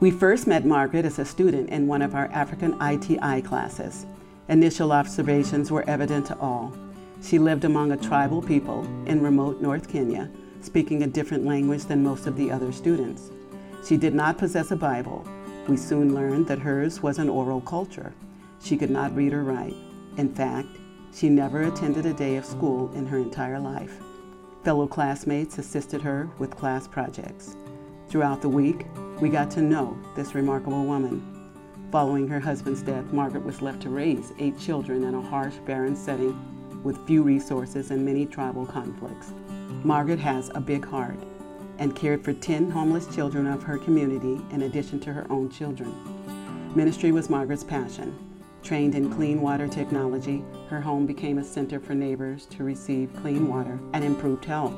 We first met Margaret as a student in one of our African ITI classes. Initial observations were evident to all. She lived among a tribal people in remote North Kenya, speaking a different language than most of the other students. She did not possess a Bible. We soon learned that hers was an oral culture. She could not read or write. In fact, she never attended a day of school in her entire life. Fellow classmates assisted her with class projects. Throughout the week, we got to know this remarkable woman. Following her husband's death, Margaret was left to raise eight children in a harsh, barren setting with few resources and many tribal conflicts. Margaret has a big heart and cared for 10 homeless children of her community in addition to her own children. Ministry was Margaret's passion. Trained in clean water technology, her home became a center for neighbors to receive clean water and improved health.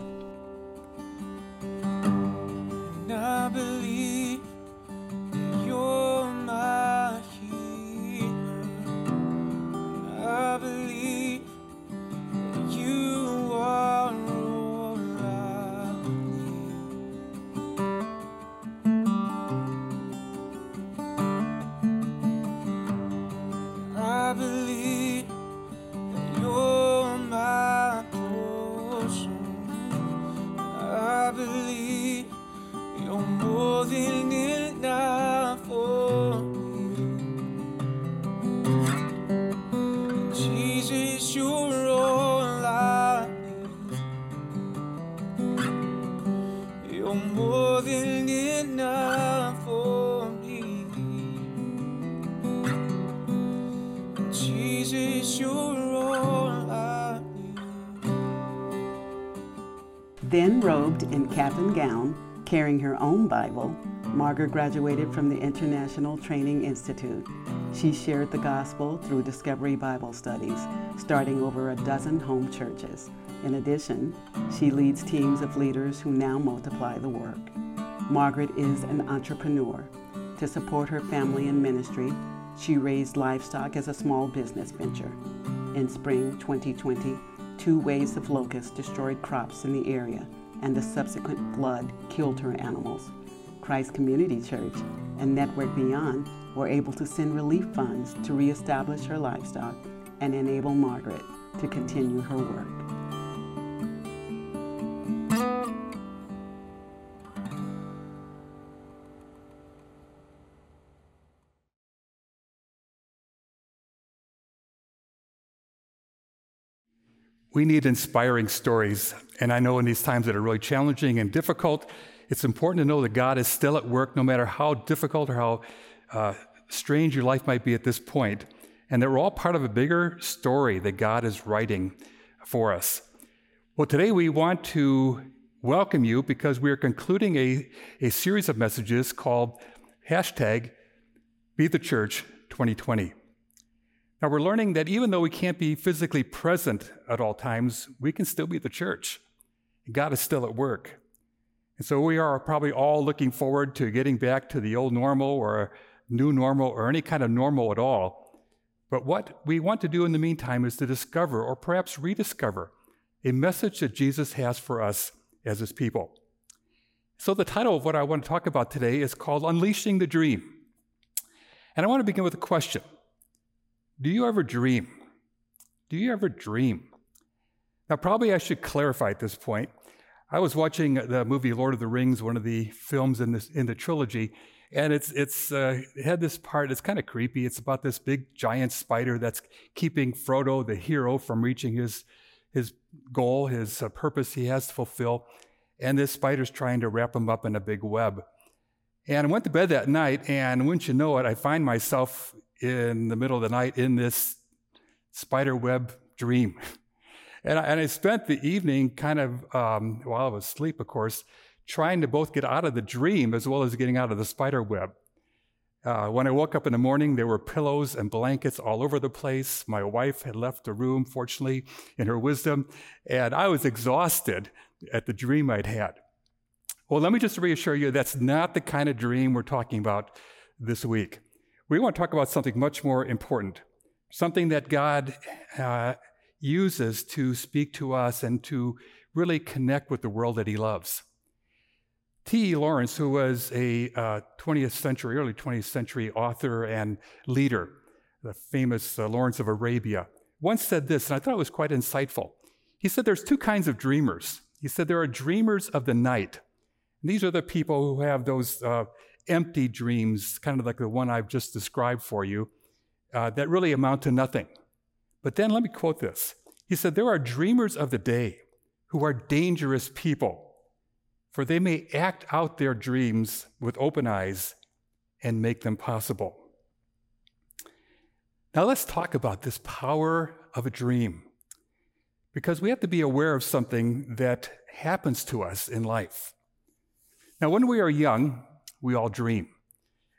Then robed in cap and gown, carrying her own Bible, Margaret graduated from the International Training Institute. She shared the gospel through Discovery Bible studies, starting over a dozen home churches. In addition, she leads teams of leaders who now multiply the work. Margaret is an entrepreneur. To support her family and ministry, she raised livestock as a small business venture. In spring 2020, Two waves of locusts destroyed crops in the area, and the subsequent flood killed her animals. Christ Community Church and Network Beyond were able to send relief funds to reestablish her livestock and enable Margaret to continue her work. We need inspiring stories. And I know in these times that are really challenging and difficult, it's important to know that God is still at work no matter how difficult or how uh, strange your life might be at this point, and that we're all part of a bigger story that God is writing for us. Well, today we want to welcome you because we are concluding a, a series of messages called hashtag Be the Church 2020. Now, we're learning that even though we can't be physically present at all times, we can still be the church. God is still at work. And so we are probably all looking forward to getting back to the old normal or new normal or any kind of normal at all. But what we want to do in the meantime is to discover or perhaps rediscover a message that Jesus has for us as his people. So, the title of what I want to talk about today is called Unleashing the Dream. And I want to begin with a question do you ever dream? Do you ever dream? Now, probably I should clarify at this point. I was watching the movie Lord of the Rings, one of the films in, this, in the trilogy, and it's, it's uh, it had this part, it's kind of creepy. It's about this big giant spider that's keeping Frodo, the hero, from reaching his, his goal, his uh, purpose he has to fulfill. And this spider's trying to wrap him up in a big web. And I went to bed that night, and wouldn't you know it, I find myself in the middle of the night in this spider web dream. And I, and I spent the evening kind of, um, while I was asleep, of course, trying to both get out of the dream as well as getting out of the spider web. Uh, when I woke up in the morning, there were pillows and blankets all over the place. My wife had left the room, fortunately, in her wisdom, and I was exhausted at the dream I'd had. Well, let me just reassure you that's not the kind of dream we're talking about this week we want to talk about something much more important, something that God uh, uses to speak to us and to really connect with the world that He loves. T.E. Lawrence, who was a uh, 20th century, early 20th century author and leader, the famous uh, Lawrence of Arabia, once said this, and I thought it was quite insightful. He said there's two kinds of dreamers. He said there are dreamers of the night. And these are the people who have those uh, empty dreams, kind of like the one I've just described for you, uh, that really amount to nothing. But then let me quote this. He said, There are dreamers of the day who are dangerous people, for they may act out their dreams with open eyes and make them possible. Now let's talk about this power of a dream, because we have to be aware of something that happens to us in life. Now, when we are young, we all dream.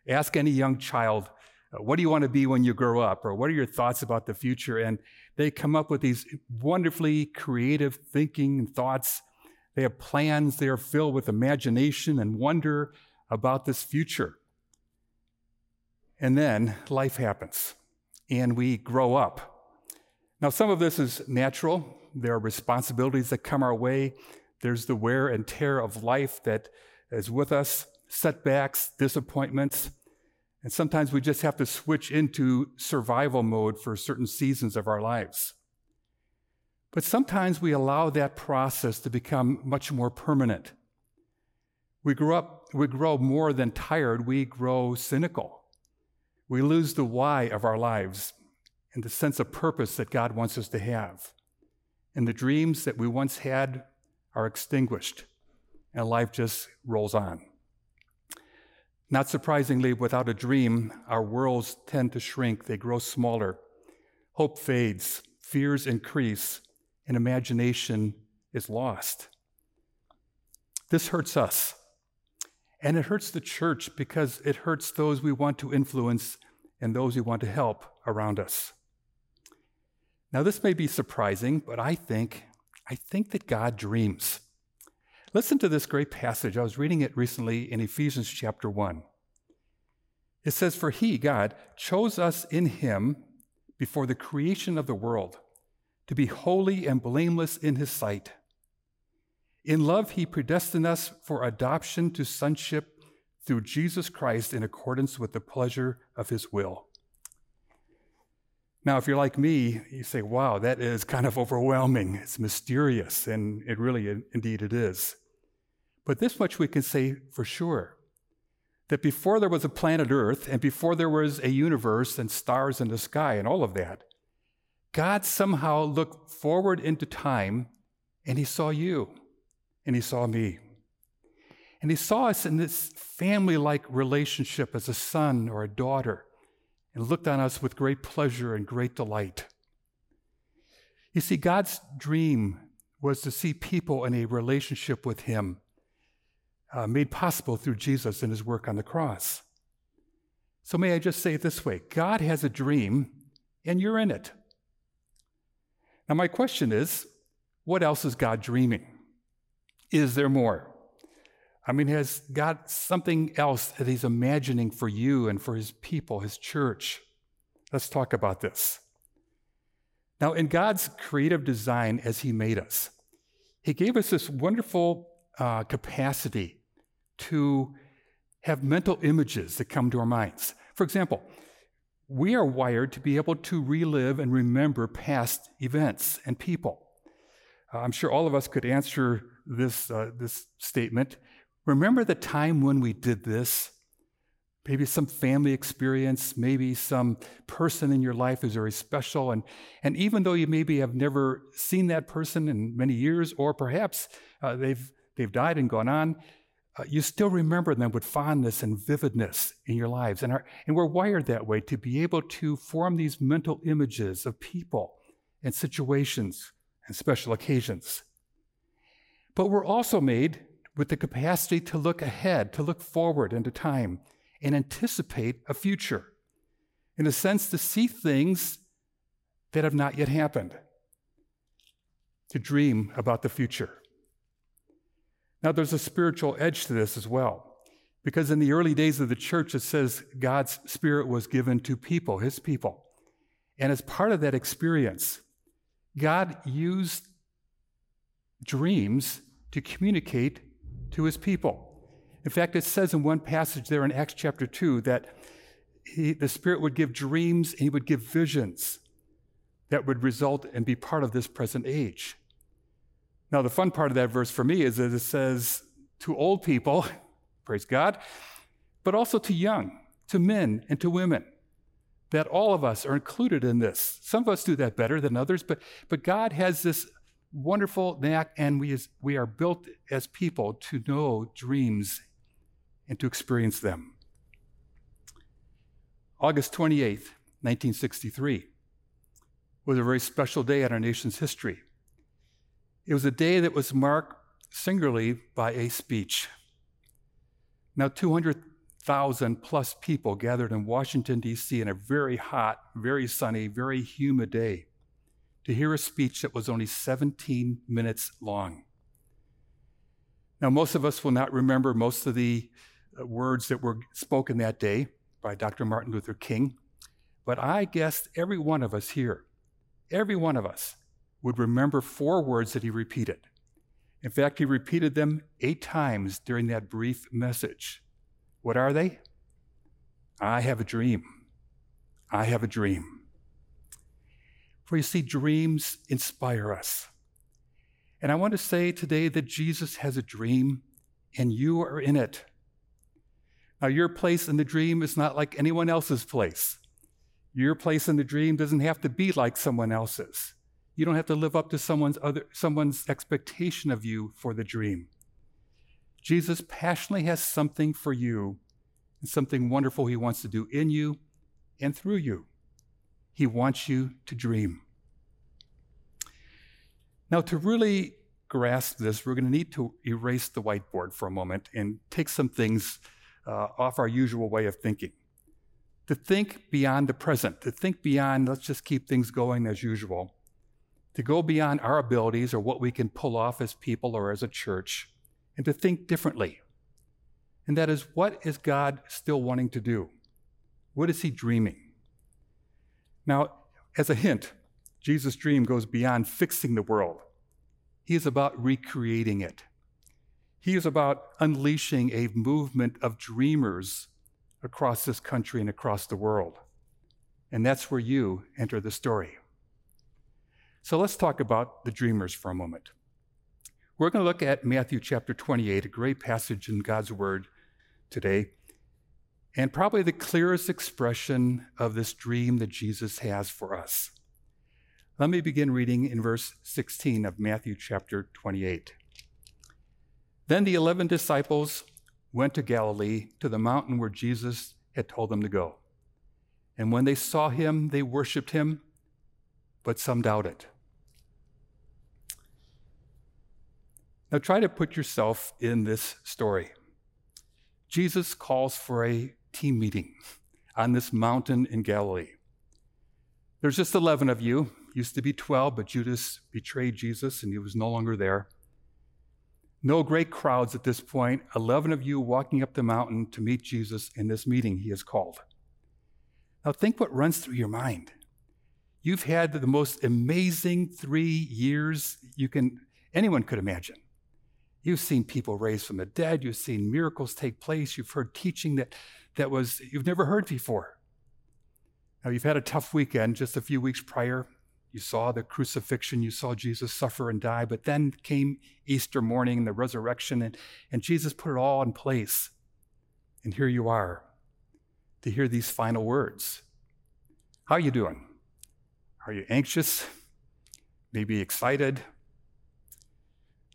Ask any young child, uh, what do you want to be when you grow up? Or what are your thoughts about the future? And they come up with these wonderfully creative thinking and thoughts. They have plans. They are filled with imagination and wonder about this future. And then life happens and we grow up. Now, some of this is natural. There are responsibilities that come our way. There's the wear and tear of life that is with us, setbacks, disappointments. And sometimes we just have to switch into survival mode for certain seasons of our lives. But sometimes we allow that process to become much more permanent. We grow up, we grow more than tired, we grow cynical. We lose the why of our lives and the sense of purpose that God wants us to have. And the dreams that we once had are extinguished, and life just rolls on. Not surprisingly, without a dream, our worlds tend to shrink, they grow smaller. Hope fades, fears increase, and imagination is lost. This hurts us. And it hurts the church because it hurts those we want to influence and those we want to help around us. Now, this may be surprising, but I think, I think that God dreams. Listen to this great passage. I was reading it recently in Ephesians chapter 1. It says, For he, God, chose us in him before the creation of the world to be holy and blameless in his sight. In love, he predestined us for adoption to sonship through Jesus Christ in accordance with the pleasure of his will. Now, if you're like me, you say, wow, that is kind of overwhelming. It's mysterious, and it really, indeed, it is. But this much we can say for sure that before there was a planet Earth and before there was a universe and stars in the sky and all of that, God somehow looked forward into time and he saw you and he saw me. And he saw us in this family like relationship as a son or a daughter and looked on us with great pleasure and great delight. You see, God's dream was to see people in a relationship with him uh, made possible through Jesus and his work on the cross. So, may I just say it this way God has a dream, and you're in it. Now, my question is what else is God dreaming? Is there more? I mean, has God something else that He's imagining for you and for His people, His church? Let's talk about this. Now, in God's creative design as He made us, He gave us this wonderful uh, capacity to have mental images that come to our minds. For example, we are wired to be able to relive and remember past events and people. Uh, I'm sure all of us could answer this, uh, this statement. Remember the time when we did this? Maybe some family experience, maybe some person in your life is very special. And, and even though you maybe have never seen that person in many years, or perhaps uh, they've, they've died and gone on, uh, you still remember them with fondness and vividness in your lives. And, and we're wired that way to be able to form these mental images of people and situations and special occasions. But we're also made with the capacity to look ahead, to look forward into time and anticipate a future. In a sense, to see things that have not yet happened, to dream about the future. Now, there's a spiritual edge to this as well, because in the early days of the church, it says God's Spirit was given to people, His people. And as part of that experience, God used dreams to communicate to His people. In fact, it says in one passage there in Acts chapter 2 that he, the Spirit would give dreams and he would give visions that would result and be part of this present age. Now, the fun part of that verse for me is that it says to old people, praise God, but also to young, to men, and to women, that all of us are included in this. Some of us do that better than others, but, but God has this wonderful knack, and we, is, we are built as people to know dreams and to experience them. August 28th, 1963, was a very special day in our nation's history. It was a day that was marked singularly by a speech. Now, 200,000 plus people gathered in Washington, D.C. in a very hot, very sunny, very humid day to hear a speech that was only 17 minutes long. Now, most of us will not remember most of the uh, words that were spoken that day by Dr. Martin Luther King, but I guess every one of us here, every one of us, would remember four words that he repeated. In fact, he repeated them eight times during that brief message. What are they? I have a dream. I have a dream. For you see, dreams inspire us. And I want to say today that Jesus has a dream and you are in it. Now, your place in the dream is not like anyone else's place. Your place in the dream doesn't have to be like someone else's. You don't have to live up to someone's, other, someone's expectation of you for the dream. Jesus passionately has something for you and something wonderful he wants to do in you and through you. He wants you to dream. Now, to really grasp this, we're going to need to erase the whiteboard for a moment and take some things uh, off our usual way of thinking. To think beyond the present, to think beyond, let's just keep things going as usual, to go beyond our abilities or what we can pull off as people or as a church, and to think differently. And that is, what is God still wanting to do? What is He dreaming? Now, as a hint, Jesus' dream goes beyond fixing the world. He is about recreating it. He is about unleashing a movement of dreamers across this country and across the world. And that's where you enter the story. So let's talk about the dreamers for a moment. We're going to look at Matthew chapter 28, a great passage in God's Word today, and probably the clearest expression of this dream that Jesus has for us. Let me begin reading in verse 16 of Matthew chapter 28. Then the eleven disciples went to Galilee, to the mountain where Jesus had told them to go. And when they saw him, they worshiped him, but some doubted. Now try to put yourself in this story. Jesus calls for a team meeting on this mountain in Galilee. There's just 11 of you, used to be 12, but Judas betrayed Jesus and he was no longer there. No great crowds at this point, 11 of you walking up the mountain to meet Jesus in this meeting he has called. Now, think what runs through your mind. You've had the most amazing three years you can, anyone could imagine. You've seen people raised from the dead. You've seen miracles take place. You've heard teaching that, that was you've never heard before. Now, you've had a tough weekend just a few weeks prior. You saw the crucifixion, you saw Jesus suffer and die, but then came Easter morning and the resurrection, and, and Jesus put it all in place. And here you are to hear these final words. How are you doing? Are you anxious? Maybe excited?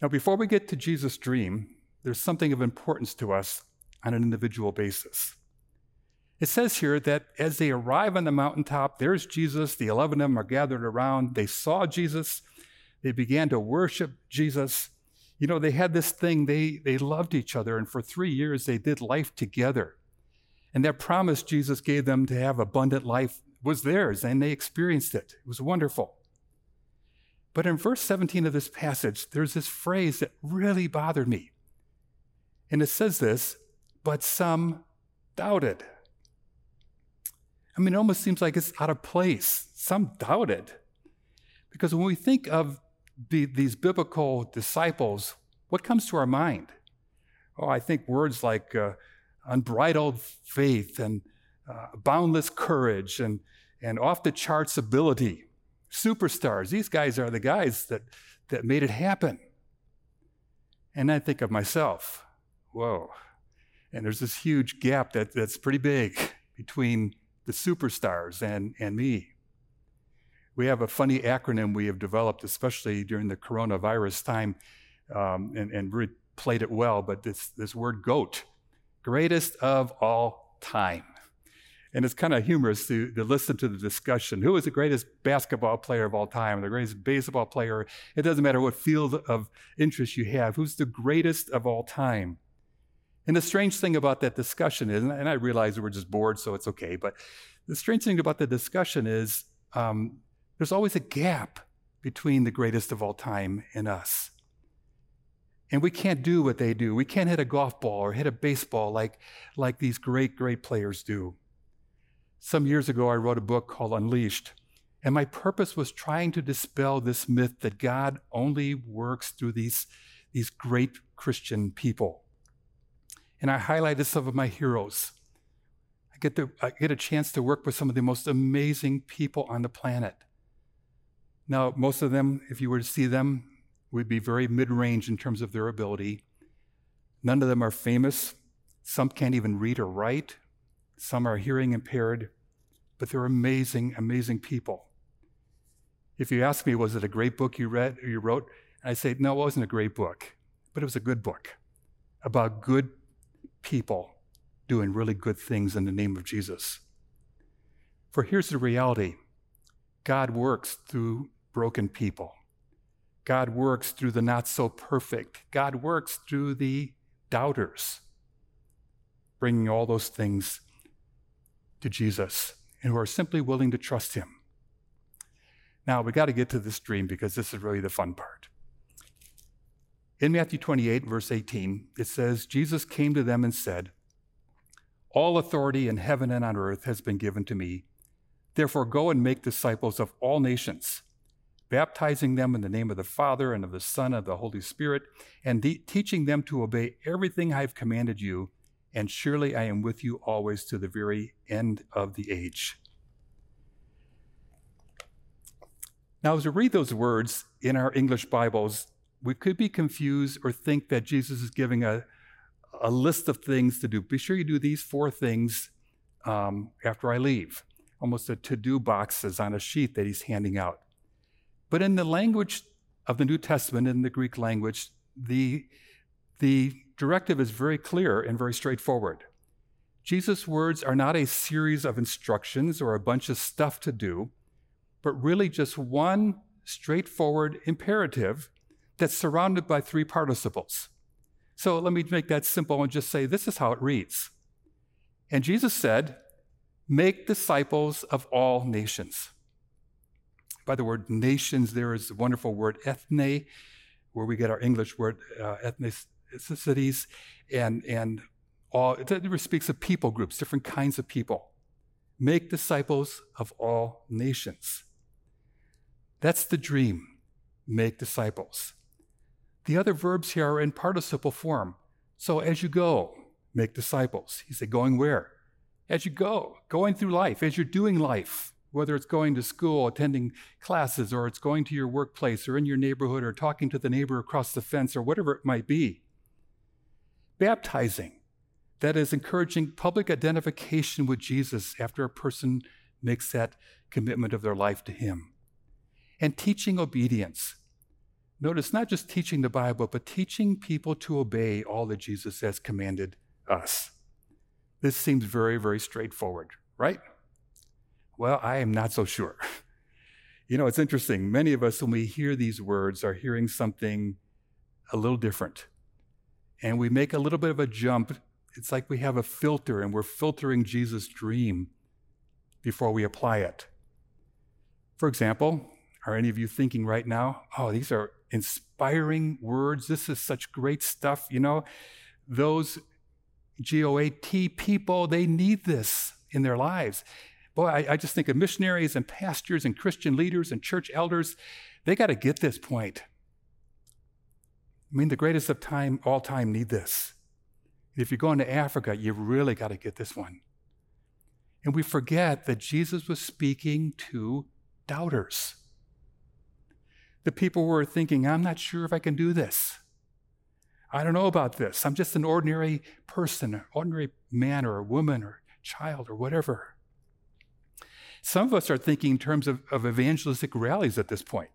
Now, before we get to Jesus' dream, there's something of importance to us on an individual basis. It says here that as they arrive on the mountaintop, there's Jesus. The 11 of them are gathered around. They saw Jesus. They began to worship Jesus. You know, they had this thing, they, they loved each other, and for three years they did life together. And that promise Jesus gave them to have abundant life was theirs, and they experienced it. It was wonderful. But in verse 17 of this passage, there's this phrase that really bothered me. And it says this, but some doubted. I mean, it almost seems like it's out of place. Some doubted. Because when we think of the, these biblical disciples, what comes to our mind? Oh, I think words like uh, unbridled faith and uh, boundless courage and, and off the charts ability. Superstars. These guys are the guys that, that made it happen. And I think of myself, whoa. And there's this huge gap that, that's pretty big between the superstars and, and me. We have a funny acronym we have developed, especially during the coronavirus time, um, and, and really played it well, but this, this word GOAT, greatest of all time. And it's kind of humorous to, to listen to the discussion. Who is the greatest basketball player of all time, the greatest baseball player? It doesn't matter what field of interest you have. Who's the greatest of all time? And the strange thing about that discussion is, and I realize we're just bored, so it's okay, but the strange thing about the discussion is um, there's always a gap between the greatest of all time and us. And we can't do what they do. We can't hit a golf ball or hit a baseball like, like these great, great players do. Some years ago, I wrote a book called Unleashed, and my purpose was trying to dispel this myth that God only works through these, these great Christian people. And I highlighted some of my heroes. I get, to, I get a chance to work with some of the most amazing people on the planet. Now, most of them, if you were to see them, would be very mid range in terms of their ability. None of them are famous. Some can't even read or write. Some are hearing impaired, but they're amazing, amazing people. If you ask me, was it a great book you read or you wrote? I say, no, it wasn't a great book, but it was a good book about good people doing really good things in the name of Jesus. For here's the reality God works through broken people. God works through the not so perfect. God works through the doubters, bringing all those things to Jesus and who are simply willing to trust Him. Now, we got to get to this dream because this is really the fun part. In Matthew 28, verse 18, it says, Jesus came to them and said, All authority in heaven and on earth has been given to me. Therefore, go and make disciples of all nations, baptizing them in the name of the Father and of the Son and of the Holy Spirit, and de- teaching them to obey everything I have commanded you and surely I am with you always to the very end of the age. Now, as we read those words in our English Bibles, we could be confused or think that Jesus is giving a, a list of things to do. Be sure you do these four things um, after I leave. Almost a to do boxes on a sheet that he's handing out. But in the language of the New Testament, in the Greek language, the, the directive is very clear and very straightforward. Jesus' words are not a series of instructions or a bunch of stuff to do, but really just one straightforward imperative that's surrounded by three participles. So let me make that simple and just say this is how it reads. And Jesus said, Make disciples of all nations. By the word nations, there is the wonderful word ethne, where we get our English word uh, ethnic, cities and, and all, it speaks of people groups, different kinds of people. Make disciples of all nations. That's the dream. Make disciples. The other verbs here are in participle form. So as you go, make disciples. He said, going where? As you go, going through life, as you're doing life, whether it's going to school, attending classes, or it's going to your workplace, or in your neighborhood, or talking to the neighbor across the fence, or whatever it might be baptizing, that is, encouraging public identification with Jesus after a person makes that commitment of their life to Him, and teaching obedience. Notice not just teaching the Bible, but teaching people to obey all that Jesus has commanded us. This seems very, very straightforward, right? Well, I am not so sure. You know, it's interesting. Many of us, when we hear these words, are hearing something a little different and we make a little bit of a jump. It's like we have a filter and we're filtering Jesus' dream before we apply it. For example, are any of you thinking right now, oh, these are inspiring words. This is such great stuff. You know, those GOAT people, they need this in their lives. Boy, I, I just think of missionaries and pastors and Christian leaders and church elders. They got to get this point. I mean, the greatest of time, all time, need this. If you're going to Africa, you really got to get this one. And we forget that Jesus was speaking to doubters. The people were thinking, I'm not sure if I can do this. I don't know about this. I'm just an ordinary person, an ordinary man or a woman or child or whatever. Some of us are thinking in terms of, of evangelistic rallies at this point.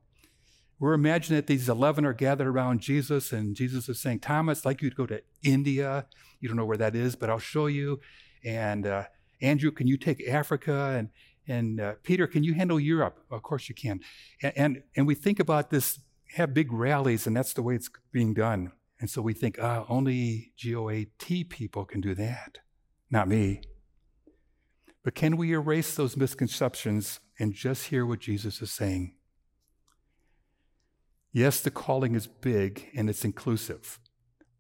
We're imagining that these 11 are gathered around Jesus, and Jesus is saying, Thomas, like you to go to India. You don't know where that is, but I'll show you. And uh, Andrew, can you take Africa? And, and uh, Peter, can you handle Europe? Of course you can. And, and, and we think about this, have big rallies, and that's the way it's being done. And so we think, ah, only GOAT people can do that, not me. But can we erase those misconceptions and just hear what Jesus is saying? Yes, the calling is big and it's inclusive,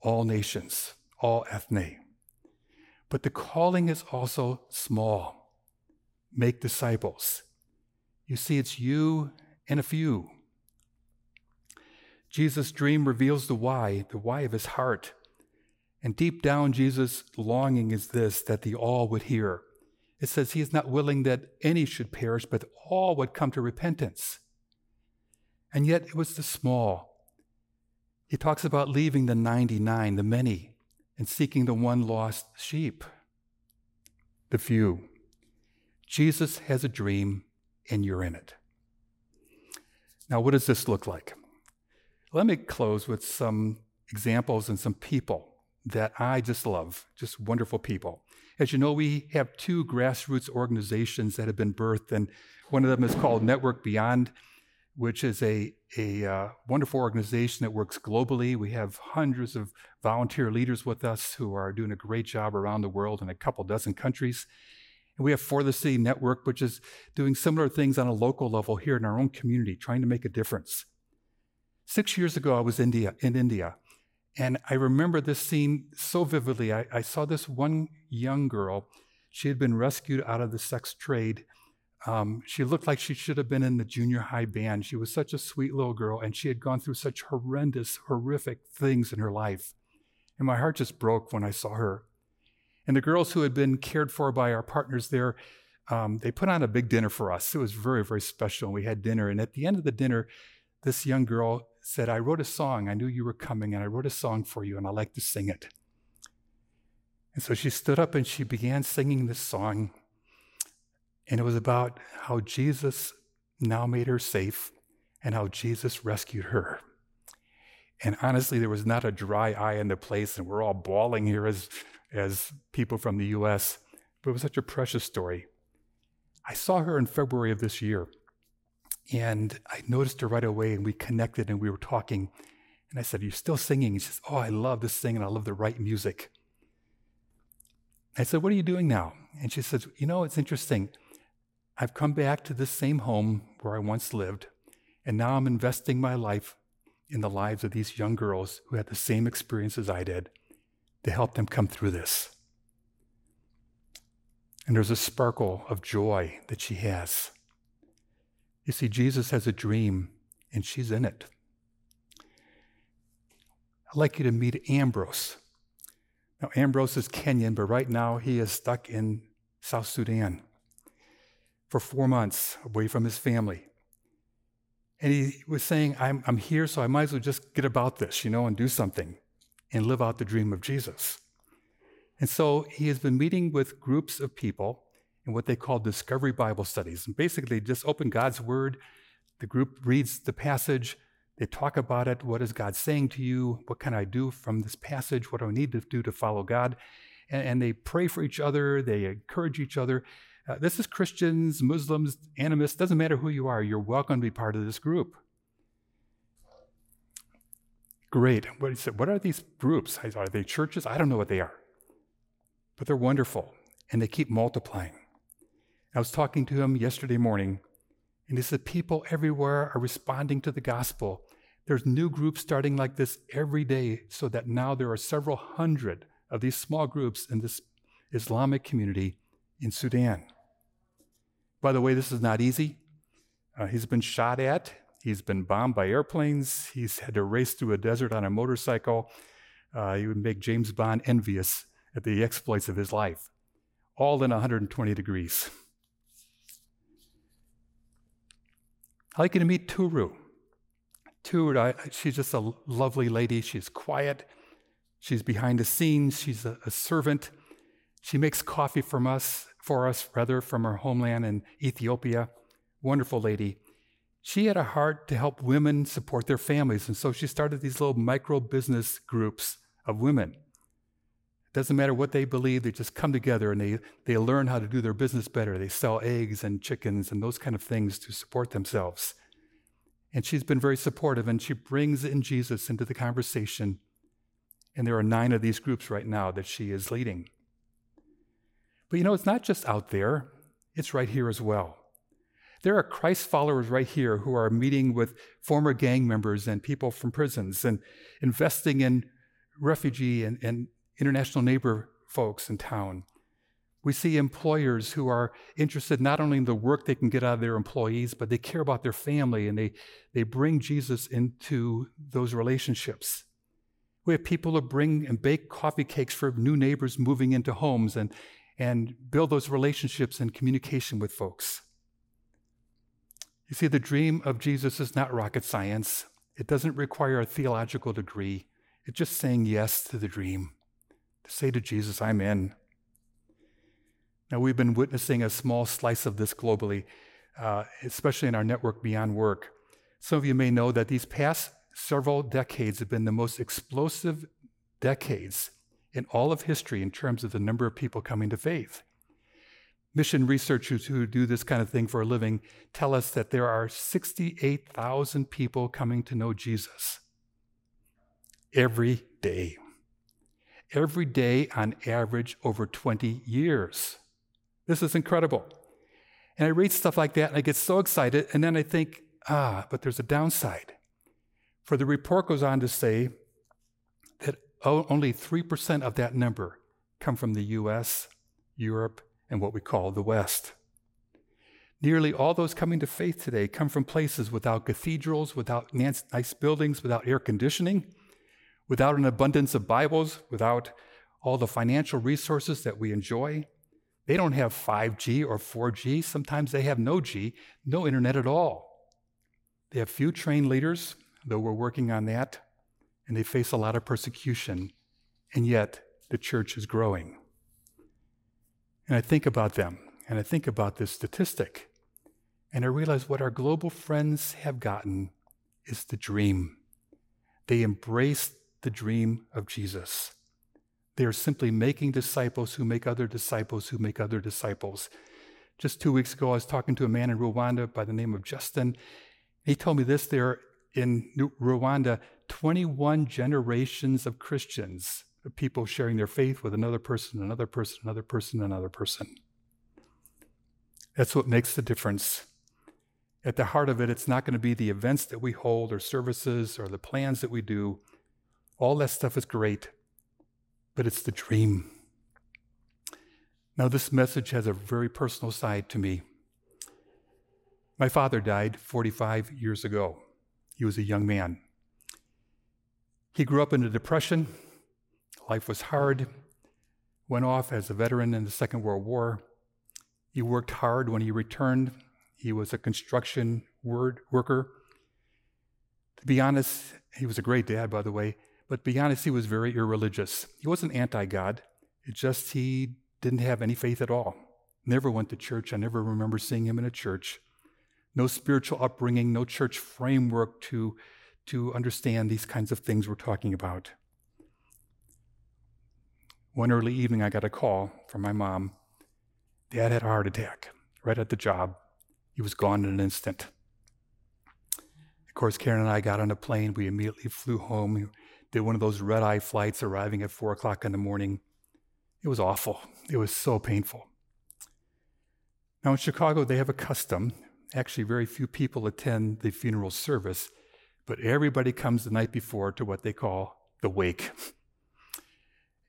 all nations, all ethne. But the calling is also small. Make disciples. You see, it's you and a few. Jesus' dream reveals the why, the why of his heart. And deep down, Jesus' longing is this that the all would hear. It says he is not willing that any should perish, but all would come to repentance. And yet it was the small. He talks about leaving the 99, the many, and seeking the one lost sheep, the few. Jesus has a dream, and you're in it. Now, what does this look like? Let me close with some examples and some people that I just love, just wonderful people. As you know, we have two grassroots organizations that have been birthed, and one of them is called Network Beyond, which is a, a uh, wonderful organization that works globally. We have hundreds of volunteer leaders with us who are doing a great job around the world in a couple dozen countries. And we have For the City Network, which is doing similar things on a local level here in our own community, trying to make a difference. Six years ago, I was India, in India, and I remember this scene so vividly. I, I saw this one young girl. She had been rescued out of the sex trade um, she looked like she should have been in the junior high band. She was such a sweet little girl, and she had gone through such horrendous, horrific things in her life. And my heart just broke when I saw her. And the girls who had been cared for by our partners there, um, they put on a big dinner for us. It was very, very special. We had dinner. And at the end of the dinner, this young girl said, I wrote a song. I knew you were coming, and I wrote a song for you, and I'd like to sing it. And so she stood up and she began singing this song. And it was about how Jesus now made her safe and how Jesus rescued her. And honestly, there was not a dry eye in the place, and we're all bawling here as, as people from the US. But it was such a precious story. I saw her in February of this year, and I noticed her right away, and we connected and we were talking. And I said, Are you still singing? She says, Oh, I love sing, and I love the right music. I said, What are you doing now? And she says, You know, it's interesting. I've come back to this same home where I once lived, and now I'm investing my life in the lives of these young girls who had the same experience as I did to help them come through this. And there's a sparkle of joy that she has. You see, Jesus has a dream, and she's in it. I'd like you to meet Ambrose. Now, Ambrose is Kenyan, but right now he is stuck in South Sudan for four months away from his family. And he was saying, I'm, I'm here, so I might as well just get about this, you know, and do something and live out the dream of Jesus. And so he has been meeting with groups of people in what they call discovery Bible studies. And basically, just open God's Word. The group reads the passage. They talk about it. What is God saying to you? What can I do from this passage? What do I need to do to follow God? And, and they pray for each other. They encourage each other. Uh, this is Christians, Muslims, animists, doesn't matter who you are, you're welcome to be part of this group. Great. What, what are these groups? Are they churches? I don't know what they are. But they're wonderful and they keep multiplying. I was talking to him yesterday morning, and he said people everywhere are responding to the gospel. There's new groups starting like this every day, so that now there are several hundred of these small groups in this Islamic community in Sudan. By the way, this is not easy. Uh, he's been shot at, he's been bombed by airplanes, he's had to race through a desert on a motorcycle. Uh, he would make James Bond envious at the exploits of his life, all in 120 degrees. I'd like you to meet Turu. Turu, she's just a lovely lady. She's quiet. She's behind the scenes. She's a, a servant. She makes coffee from us, for us, rather, from her homeland in Ethiopia. Wonderful lady. She had a heart to help women support their families, and so she started these little micro business groups of women. It doesn't matter what they believe, they just come together and they, they learn how to do their business better. They sell eggs and chickens and those kind of things to support themselves. And she's been very supportive, and she brings in Jesus into the conversation. And there are nine of these groups right now that she is leading. But you know, it's not just out there, it's right here as well. There are Christ followers right here who are meeting with former gang members and people from prisons and investing in refugee and, and international neighbor folks in town. We see employers who are interested not only in the work they can get out of their employees, but they care about their family and they, they bring Jesus into those relationships. We have people who bring and bake coffee cakes for new neighbors moving into homes and, and build those relationships and communication with folks. You see, the dream of Jesus is not rocket science. It doesn't require a theological degree. It's just saying yes to the dream. To say to Jesus, I'm in. Now, we've been witnessing a small slice of this globally, uh, especially in our network Beyond Work. Some of you may know that these past several decades have been the most explosive decades in all of history in terms of the number of people coming to faith mission researchers who do this kind of thing for a living tell us that there are 68,000 people coming to know Jesus every day. Every day, on average, over 20 years. This is incredible. And I read stuff like that and I get so excited, and then I think, ah, but there's a downside. For the report goes on to say that Oh, only 3% of that number come from the US, Europe, and what we call the West. Nearly all those coming to faith today come from places without cathedrals, without nice buildings, without air conditioning, without an abundance of Bibles, without all the financial resources that we enjoy. They don't have 5G or 4G. Sometimes they have no G, no internet at all. They have few trained leaders, though we're working on that, and they face a lot of persecution. And yet, the church is growing. And I think about them, and I think about this statistic, and I realize what our global friends have gotten is the dream. They embrace the dream of Jesus. They are simply making disciples who make other disciples who make other disciples. Just two weeks ago, I was talking to a man in Rwanda by the name of Justin. He told me this there in Rwanda, 21 generations of Christians of people sharing their faith with another person, another person, another person, another person. That's what makes the difference. At the heart of it, it's not going to be the events that we hold or services or the plans that we do. All that stuff is great, but it's the dream. Now, this message has a very personal side to me. My father died 45 years ago. He was a young man. He grew up in a depression Life was hard. Went off as a veteran in the Second World War. He worked hard when he returned. He was a construction word worker. To be honest, he was a great dad, by the way, but to be honest, he was very irreligious. He wasn't anti God, it's just he didn't have any faith at all. Never went to church. I never remember seeing him in a church. No spiritual upbringing, no church framework to, to understand these kinds of things we're talking about. One early evening, I got a call from my mom. Dad had a heart attack right at the job. He was gone in an instant. Of course, Karen and I got on a plane. We immediately flew home. Did one of those red eye flights, arriving at four o'clock in the morning. It was awful. It was so painful. Now, in Chicago, they have a custom. Actually, very few people attend the funeral service, but everybody comes the night before to what they call the wake.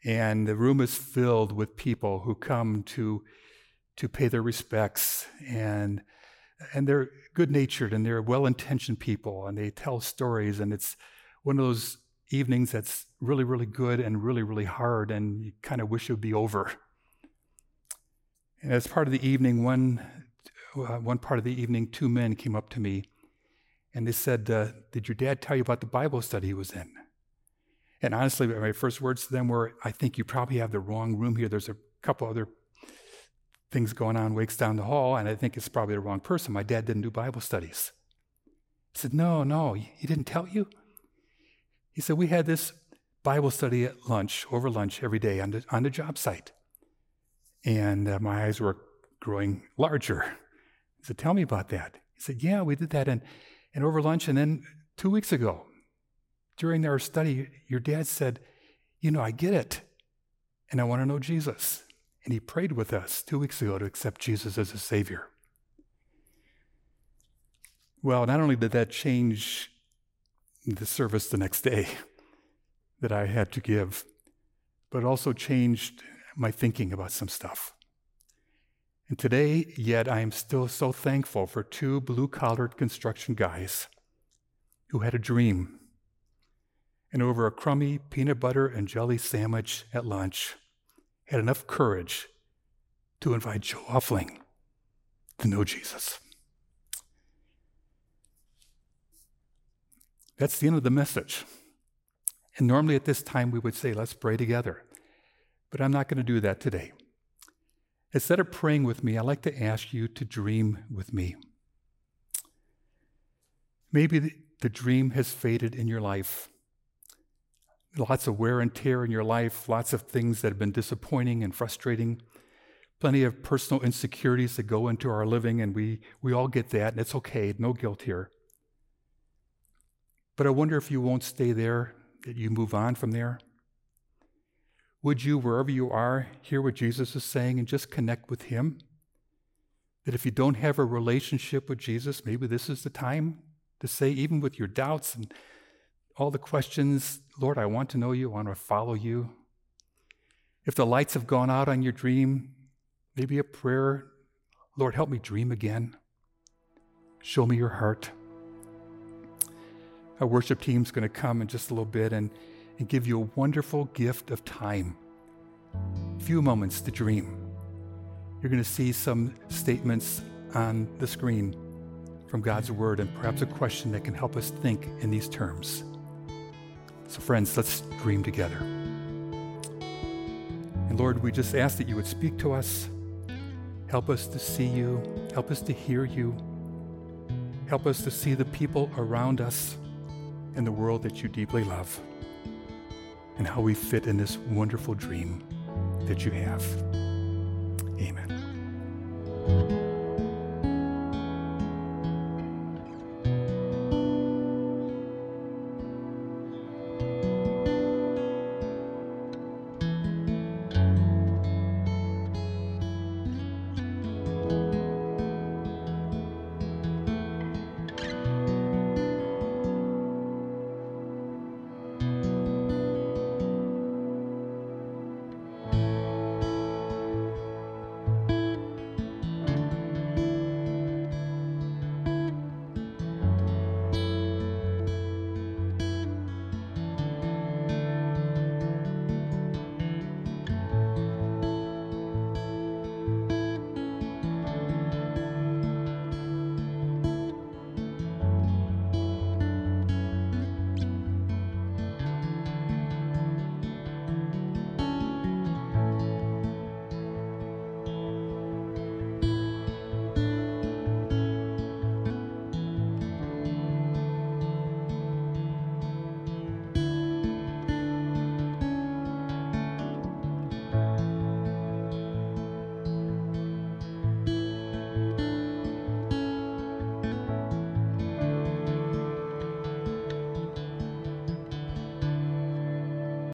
and the room is filled with people who come to to pay their respects and and they're good natured and they're well intentioned people and they tell stories and it's one of those evenings that's really, really good and really, really hard, and you kind of wish it would be over. And as part of the evening, one, uh, one part of the evening, two men came up to me and they said, uh, Did your dad tell you about the Bible study he was in? And honestly, my first words to them were, I think you probably have the wrong room here. There's a couple other things going on, wakes down the hall, and I think it's probably the wrong person. My dad didn't do Bible studies. I said, No, no, he didn't tell you? He said, We had this Bible study at lunch, over lunch every day on the, on the job site. And uh, my eyes were growing larger. He said, Tell me about that. He said, Yeah, we did that. And, and over lunch, and then two weeks ago, during our study, your dad said, You know, I get it, and I want to know Jesus. And he prayed with us two weeks ago to accept Jesus as a Savior. Well, not only did that change the service the next day that I had to give, but also changed my thinking about some stuff. And today, yet, I am still so thankful for two blue collared construction guys who had a dream. And over a crummy peanut butter and jelly sandwich at lunch, had enough courage to invite Joe Huffling to know Jesus. That's the end of the message. And normally at this time we would say, let's pray together. But I'm not going to do that today. Instead of praying with me, I'd like to ask you to dream with me. Maybe the, dream has faded in your life. Lots of wear and tear in your life, lots of things that have been disappointing and frustrating, plenty of personal insecurities that go into our living, and we, we all get that, and it's okay, no guilt here. But I wonder if you won't stay there, that you move on from there. Would you, wherever you are, hear what Jesus is saying and just connect with Him? That if you don't have a relationship with Jesus, maybe this is the time to say, even with your doubts and all the questions, Lord, I want to know you, I want to follow you. If the lights have gone out on your dream, maybe a prayer, Lord, help me dream again. Show me your heart. Our worship team's going to come in just a little bit and, and give you a wonderful gift of time. A few moments to dream. You're going to see some statements on the screen from God's Word and perhaps a question that can help us think in these terms. So, friends, let's dream together. And Lord, we just ask that you would speak to us, help us to see you, help us to hear you, help us to see the people around us and the world that you deeply love and how we fit in this wonderful dream that you have. Amen.